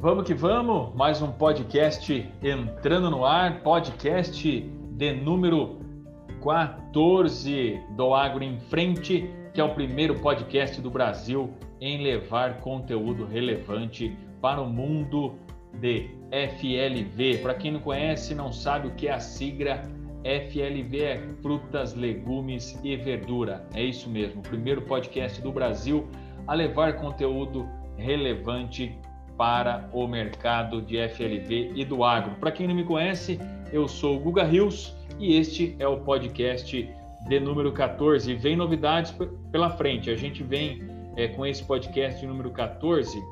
Vamos que vamos, mais um podcast entrando no ar, podcast de número 14 do Agro em Frente, que é o primeiro podcast do Brasil em levar conteúdo relevante para o mundo de FLV. Para quem não conhece, não sabe o que é a sigla FLV é frutas, legumes e verdura. É isso mesmo, o primeiro podcast do Brasil a levar conteúdo relevante para o mercado de FLV e do agro. Para quem não me conhece, eu sou o Guga Rios e este é o podcast de número 14. Vem novidades pela frente. A gente vem é, com esse podcast de número 14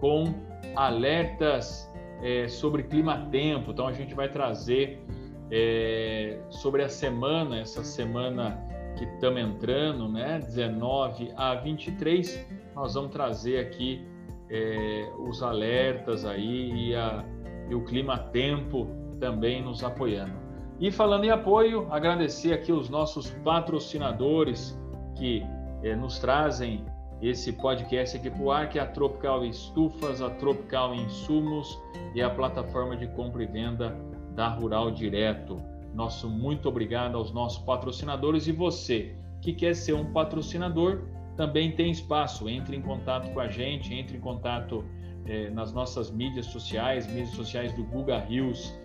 com alertas é, sobre clima-tempo. Então a gente vai trazer é, sobre a semana, essa semana que estamos entrando, né, 19 a 23, nós vamos trazer aqui é, os alertas aí e, a, e o clima-tempo também nos apoiando. E falando em apoio, agradecer aqui os nossos patrocinadores que é, nos trazem esse podcast aqui para o ar, que é a Tropical Estufas, a Tropical Insumos e a plataforma de compra e venda da Rural Direto. Nosso muito obrigado aos nossos patrocinadores e você que quer ser um patrocinador, também tem espaço. Entre em contato com a gente, entre em contato eh, nas nossas mídias sociais, mídias sociais do Guga Rios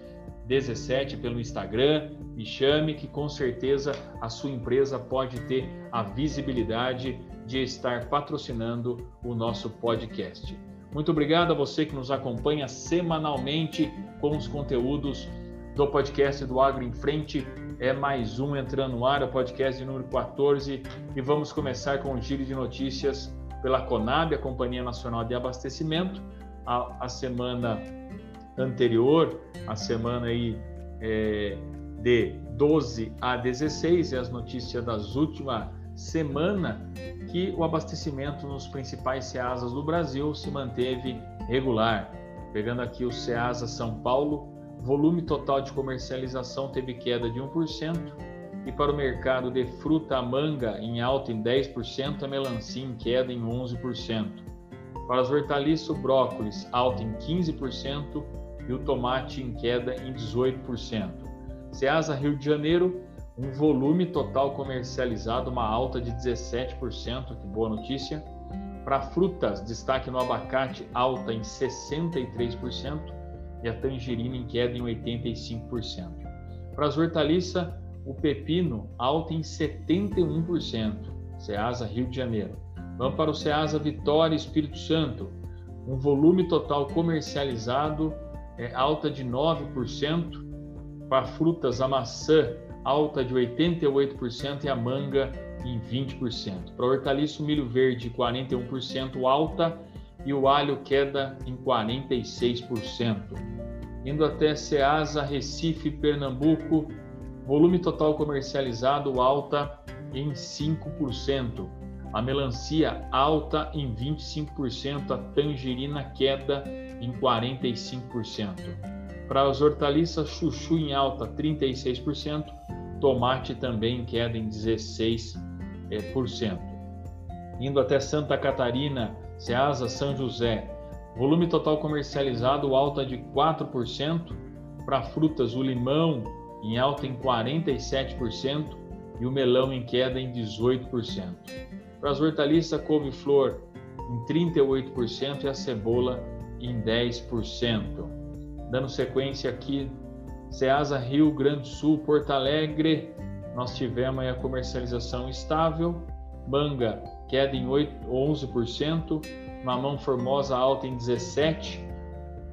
17 pelo Instagram. Me chame que com certeza a sua empresa pode ter a visibilidade de estar patrocinando o nosso podcast. Muito obrigado a você que nos acompanha semanalmente com os conteúdos do podcast do Agro em Frente. É mais um entrando no ar, o podcast de número 14, e vamos começar com um giro de notícias pela Conab, a Companhia Nacional de Abastecimento. A, a semana anterior, a semana aí é, de 12 a 16, é as notícias das últimas semana que o abastecimento nos principais CEASAs do Brasil se manteve regular. Pegando aqui o CEASA São Paulo, volume total de comercialização teve queda de 1%, e para o mercado de fruta, manga em alta em 10%, a melancia em queda em 11%. Para as hortaliças, o brócolis alta em 15% e o tomate em queda em 18%. Ceasa Rio de Janeiro, um volume total comercializado, uma alta de 17%, que boa notícia. Para frutas, destaque no abacate, alta em 63% e a tangerina em queda em 85%. Para as hortaliças, o pepino alta em 71%, Ceasa Rio de Janeiro. Vamos para o Ceasa Vitória Espírito Santo, um volume total comercializado é alta de 9%. Para frutas, a maçã alta de 88% e a manga em 20%. Para hortaliça, o milho verde 41% alta e o alho queda em 46%. Indo até Ceasa, Recife, Pernambuco, volume total comercializado alta em 5%. A melancia alta em 25%, a tangerina queda em 45%. Para as hortaliças, chuchu em alta 36%, tomate também queda em 16%. Indo até Santa Catarina, Ceasa São José, volume total comercializado alta de 4%, para frutas o limão em alta em 47% e o melão em queda em 18%. Para as hortaliças, couve-flor em 38% e a cebola em 10%. Dando sequência aqui, Ceasa Rio Grande do Sul, Porto Alegre, nós tivemos a comercialização estável, manga queda em 8, 11%, mamão formosa alta em 17%,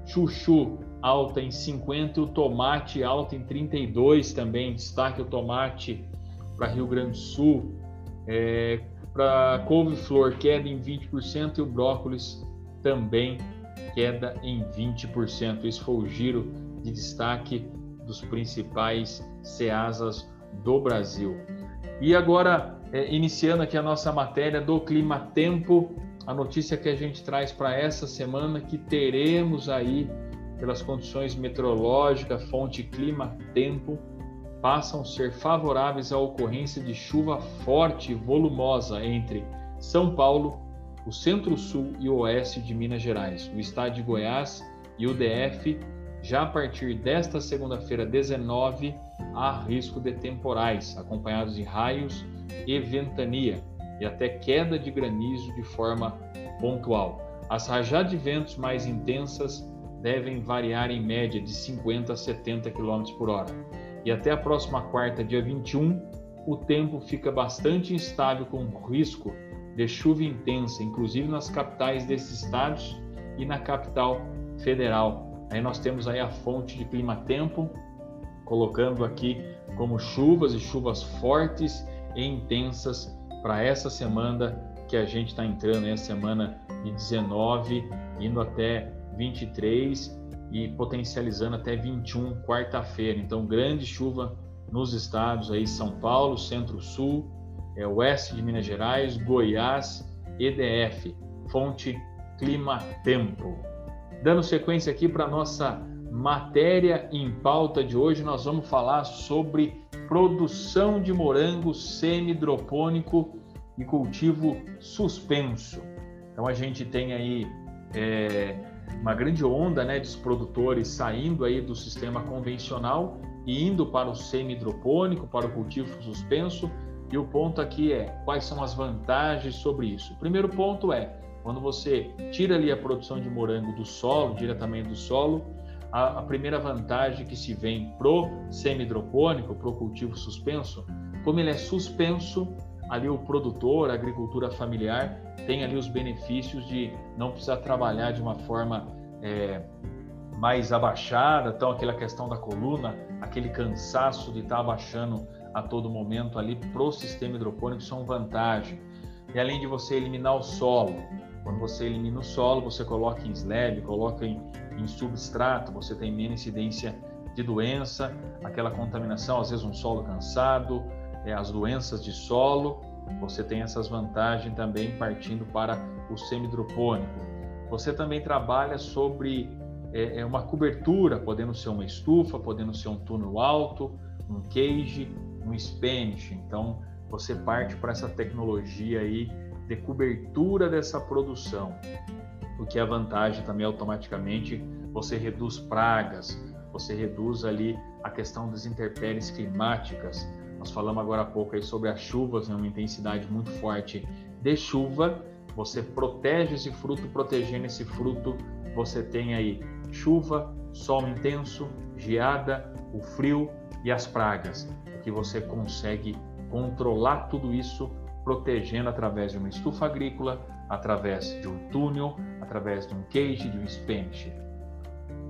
chuchu alta em 50% e o tomate alta em 32% também. Destaque o tomate para Rio Grande do Sul. É, para couve-flor queda em 20% e o brócolis também queda em 20%. Esse foi o giro de destaque dos principais CEASAs do Brasil. E agora, é, iniciando aqui a nossa matéria do Clima Tempo, a notícia que a gente traz para essa semana que teremos aí, pelas condições meteorológicas, fonte clima tempo, passam a ser favoráveis à ocorrência de chuva forte e volumosa entre São Paulo, o centro-sul e o oeste de Minas Gerais. O estado de Goiás e o DF, já a partir desta segunda-feira, 19, há risco de temporais, acompanhados de raios e ventania, e até queda de granizo de forma pontual. As rajadas de ventos mais intensas devem variar em média de 50 a 70 km por hora. E até a próxima quarta, dia 21, o tempo fica bastante instável com risco de chuva intensa, inclusive nas capitais desses estados e na capital federal. Aí nós temos aí a fonte de clima-tempo, colocando aqui como chuvas e chuvas fortes e intensas para essa semana que a gente está entrando, é a semana de 19, indo até 23 e potencializando até 21, quarta-feira. Então, grande chuva nos estados aí, São Paulo, Centro-Sul, é, oeste de Minas Gerais, Goiás, EDF, fonte Clima Tempo. Dando sequência aqui para nossa matéria em pauta de hoje, nós vamos falar sobre produção de morango semi-hidropônico e cultivo suspenso. Então a gente tem aí é, uma grande onda né, de produtores saindo aí do sistema convencional e indo para o semi-hidropônico, para o cultivo suspenso. E o ponto aqui é quais são as vantagens sobre isso. O primeiro ponto é quando você tira ali a produção de morango do solo, diretamente do solo, a, a primeira vantagem que se vem pro semi-hidropônico, pro cultivo suspenso, como ele é suspenso, ali o produtor, a agricultura familiar, tem ali os benefícios de não precisar trabalhar de uma forma é, mais abaixada, então aquela questão da coluna, aquele cansaço de estar abaixando a todo momento ali para o sistema hidropônico são vantagem. E além de você eliminar o solo, quando você elimina o solo, você coloca em slab, coloca em, em substrato, você tem menos incidência de doença, aquela contaminação, às vezes um solo cansado, é, as doenças de solo, você tem essas vantagens também partindo para o semidropônico. Você também trabalha sobre é, é, uma cobertura, podendo ser uma estufa, podendo ser um túnel alto, um cage, um Spanish. Então, você parte para essa tecnologia aí de cobertura dessa produção, o que é vantagem também automaticamente você reduz pragas, você reduz ali a questão das intempéries climáticas, nós falamos agora há pouco aí sobre as chuvas, né, uma intensidade muito forte de chuva. Você protege esse fruto, protegendo esse fruto, você tem aí chuva, sol intenso, geada, o frio e as pragas, que você consegue controlar tudo isso protegendo através de uma estufa agrícola, através de um túnel, através de um cage, de um spanish.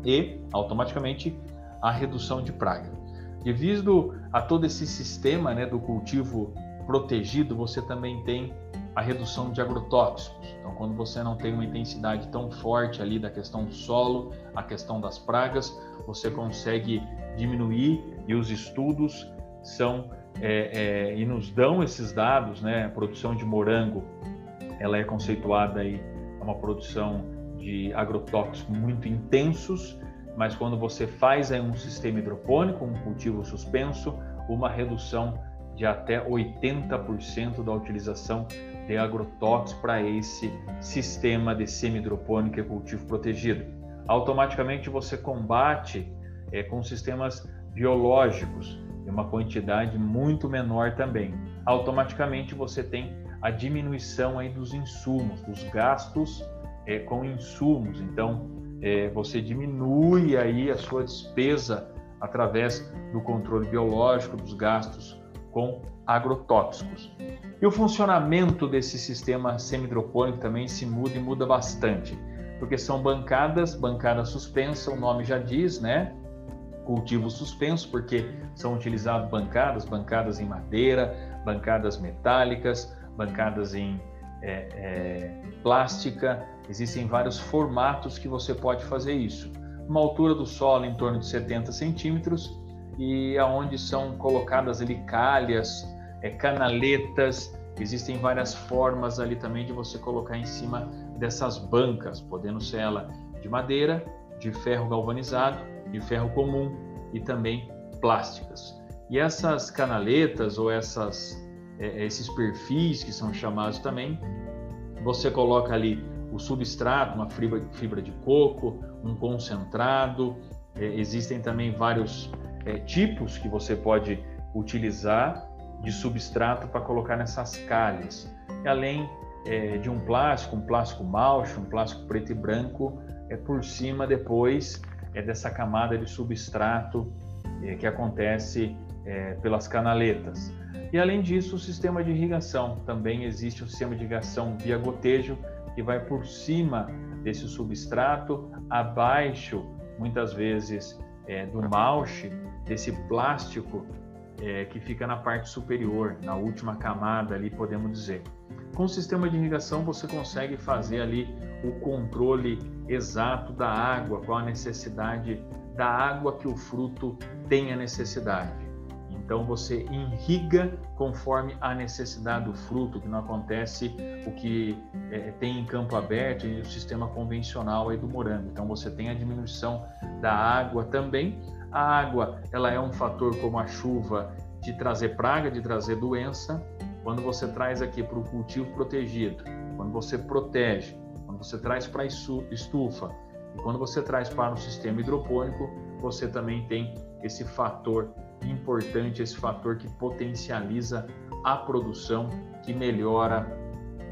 E automaticamente a redução de praga. Devido a todo esse sistema né, do cultivo protegido, você também tem a redução de agrotóxicos. Então, quando você não tem uma intensidade tão forte ali da questão do solo, a questão das pragas, você consegue diminuir e os estudos são é, é, e nos dão esses dados, né? A produção de morango, ela é conceituada aí uma produção de agrotóxicos muito intensos mas quando você faz aí um sistema hidropônico, um cultivo suspenso, uma redução de até 80% da utilização de agrotóxicos para esse sistema de semi-hidropônico e cultivo protegido. Automaticamente você combate é, com sistemas biológicos uma quantidade muito menor também. Automaticamente você tem a diminuição aí dos insumos, dos gastos é, com insumos. Então, é, você diminui aí a sua despesa através do controle biológico dos gastos com agrotóxicos. E o funcionamento desse sistema semidropônico também se muda e muda bastante, porque são bancadas, bancada suspensa, o nome já diz, né? Cultivo suspenso, porque são utilizadas bancadas, bancadas em madeira, bancadas metálicas, bancadas em é, é, plástica, Existem vários formatos que você pode fazer isso. Uma altura do solo em torno de 70 centímetros e aonde são colocadas ali calhas, é, canaletas. Existem várias formas ali também de você colocar em cima dessas bancas, podendo ser ela de madeira, de ferro galvanizado, de ferro comum e também plásticas. E essas canaletas ou essas, é, esses perfis que são chamados também, você coloca ali o substrato, uma fibra, de coco, um concentrado. É, existem também vários é, tipos que você pode utilizar de substrato para colocar nessas calhas. E além é, de um plástico, um plástico malcho, um plástico preto e branco, é por cima depois é dessa camada de substrato é, que acontece é, pelas canaletas. E além disso, o sistema de irrigação. Também existe o sistema de irrigação via gotejo, que vai por cima desse substrato, abaixo, muitas vezes, é, do malche, desse plástico é, que fica na parte superior, na última camada ali, podemos dizer. Com o sistema de irrigação, você consegue fazer ali o controle exato da água, qual a necessidade da água que o fruto tem a necessidade. Então você irriga conforme a necessidade do fruto, que não acontece o que é, tem em campo aberto e o sistema convencional aí do morango. Então você tem a diminuição da água também. A água ela é um fator como a chuva de trazer praga, de trazer doença. Quando você traz aqui para o cultivo protegido, quando você protege, você traz para a estufa e quando você traz para o sistema hidropônico, você também tem esse fator importante, esse fator que potencializa a produção, que melhora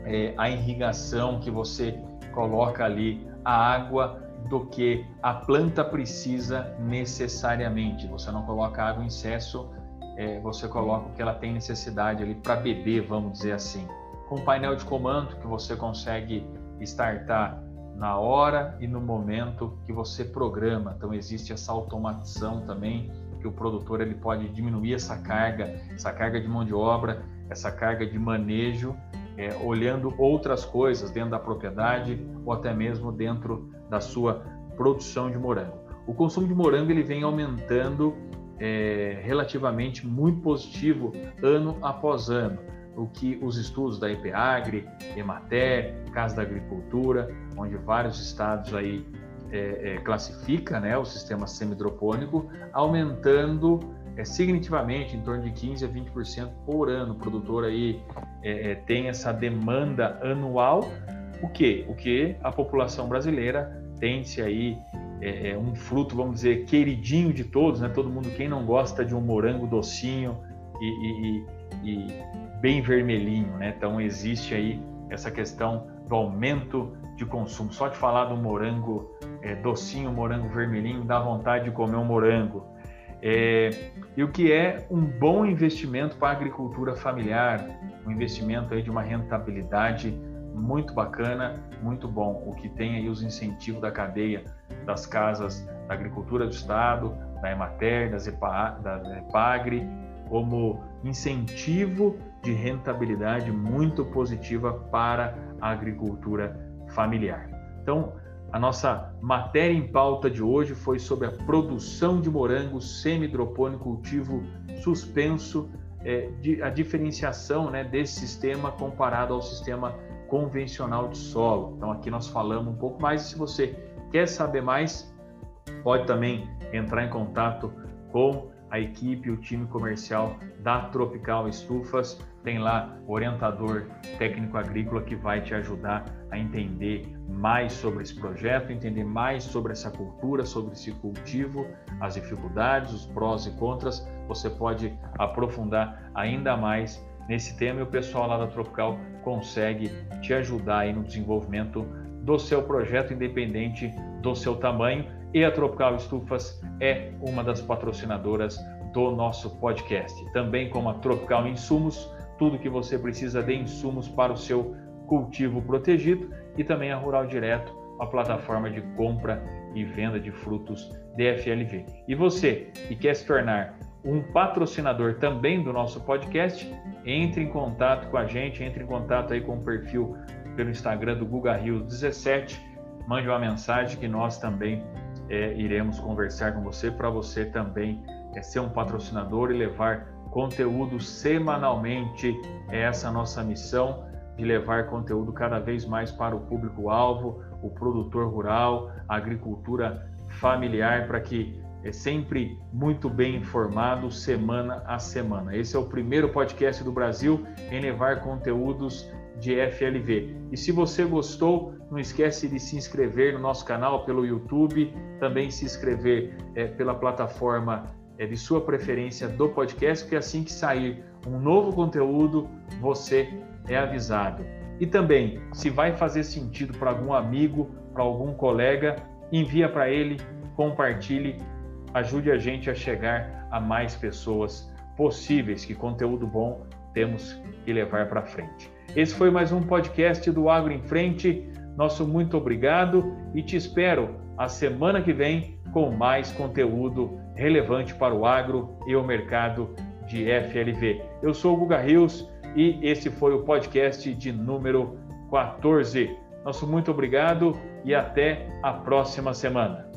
é, a irrigação, que você coloca ali a água do que a planta precisa necessariamente. Você não coloca água em excesso, é, você coloca o que ela tem necessidade ali para beber, vamos dizer assim. Com painel de comando que você consegue startar na hora e no momento que você programa. Então existe essa automação também que o produtor ele pode diminuir essa carga, essa carga de mão de obra, essa carga de manejo, é, olhando outras coisas dentro da propriedade ou até mesmo dentro da sua produção de morango. O consumo de morango ele vem aumentando é, relativamente muito positivo ano após ano, o que os estudos da EPAGRE, Emater, Casa da Agricultura, onde vários estados aí é, é, classifica né, o sistema semidropônico, aumentando é, significativamente, em torno de 15 a 20% por ano. O produtor aí é, é, tem essa demanda anual, o que? O que a população brasileira tem-se aí é, um fruto, vamos dizer, queridinho de todos, né? Todo mundo, quem não gosta de um morango docinho e, e, e bem vermelhinho, né? Então existe aí essa questão do aumento de consumo. Só de falar do morango é, docinho, morango vermelhinho, dá vontade de comer um morango. É, e o que é um bom investimento para a agricultura familiar, um investimento aí de uma rentabilidade muito bacana, muito bom. O que tem aí os incentivos da cadeia das casas da agricultura do estado, da Emater, das EPA, da EPAGRE, como incentivo de rentabilidade muito positiva para a agricultura familiar. Então, a nossa matéria em pauta de hoje foi sobre a produção de morango semi-hidropônico cultivo suspenso, é, de, a diferenciação né, desse sistema comparado ao sistema convencional de solo. Então aqui nós falamos um pouco mais. Se você quer saber mais, pode também entrar em contato com a equipe, o time comercial da Tropical Estufas tem lá orientador técnico agrícola que vai te ajudar a entender mais sobre esse projeto, entender mais sobre essa cultura, sobre esse cultivo, as dificuldades, os prós e contras. Você pode aprofundar ainda mais nesse tema e o pessoal lá da Tropical consegue te ajudar aí no desenvolvimento do seu projeto, independente do seu tamanho. E a Tropical Estufas é uma das patrocinadoras do nosso podcast. Também como a Tropical Insumos, tudo que você precisa de insumos para o seu cultivo protegido e também a Rural Direto, a plataforma de compra e venda de frutos DFLV. E você que quer se tornar um patrocinador também do nosso podcast, entre em contato com a gente, entre em contato aí com o perfil pelo Instagram do Guga Rio 17, mande uma mensagem que nós também é, iremos conversar com você para você também é, ser um patrocinador e levar conteúdo semanalmente. É essa nossa missão de levar conteúdo cada vez mais para o público-alvo, o produtor rural, a agricultura familiar, para que é sempre muito bem informado semana a semana. Esse é o primeiro podcast do Brasil em levar conteúdos de FLV. E se você gostou, não esquece de se inscrever no nosso canal pelo YouTube, também se inscrever é, pela plataforma é, de sua preferência do podcast, porque assim que sair um novo conteúdo, você é avisado. E também, se vai fazer sentido para algum amigo, para algum colega, envia para ele, compartilhe, ajude a gente a chegar a mais pessoas possíveis. Que conteúdo bom temos que levar para frente. Esse foi mais um podcast do Agro em Frente. Nosso muito obrigado e te espero a semana que vem com mais conteúdo relevante para o agro e o mercado de FLV. Eu sou o Guga Rios e esse foi o podcast de número 14. Nosso muito obrigado e até a próxima semana.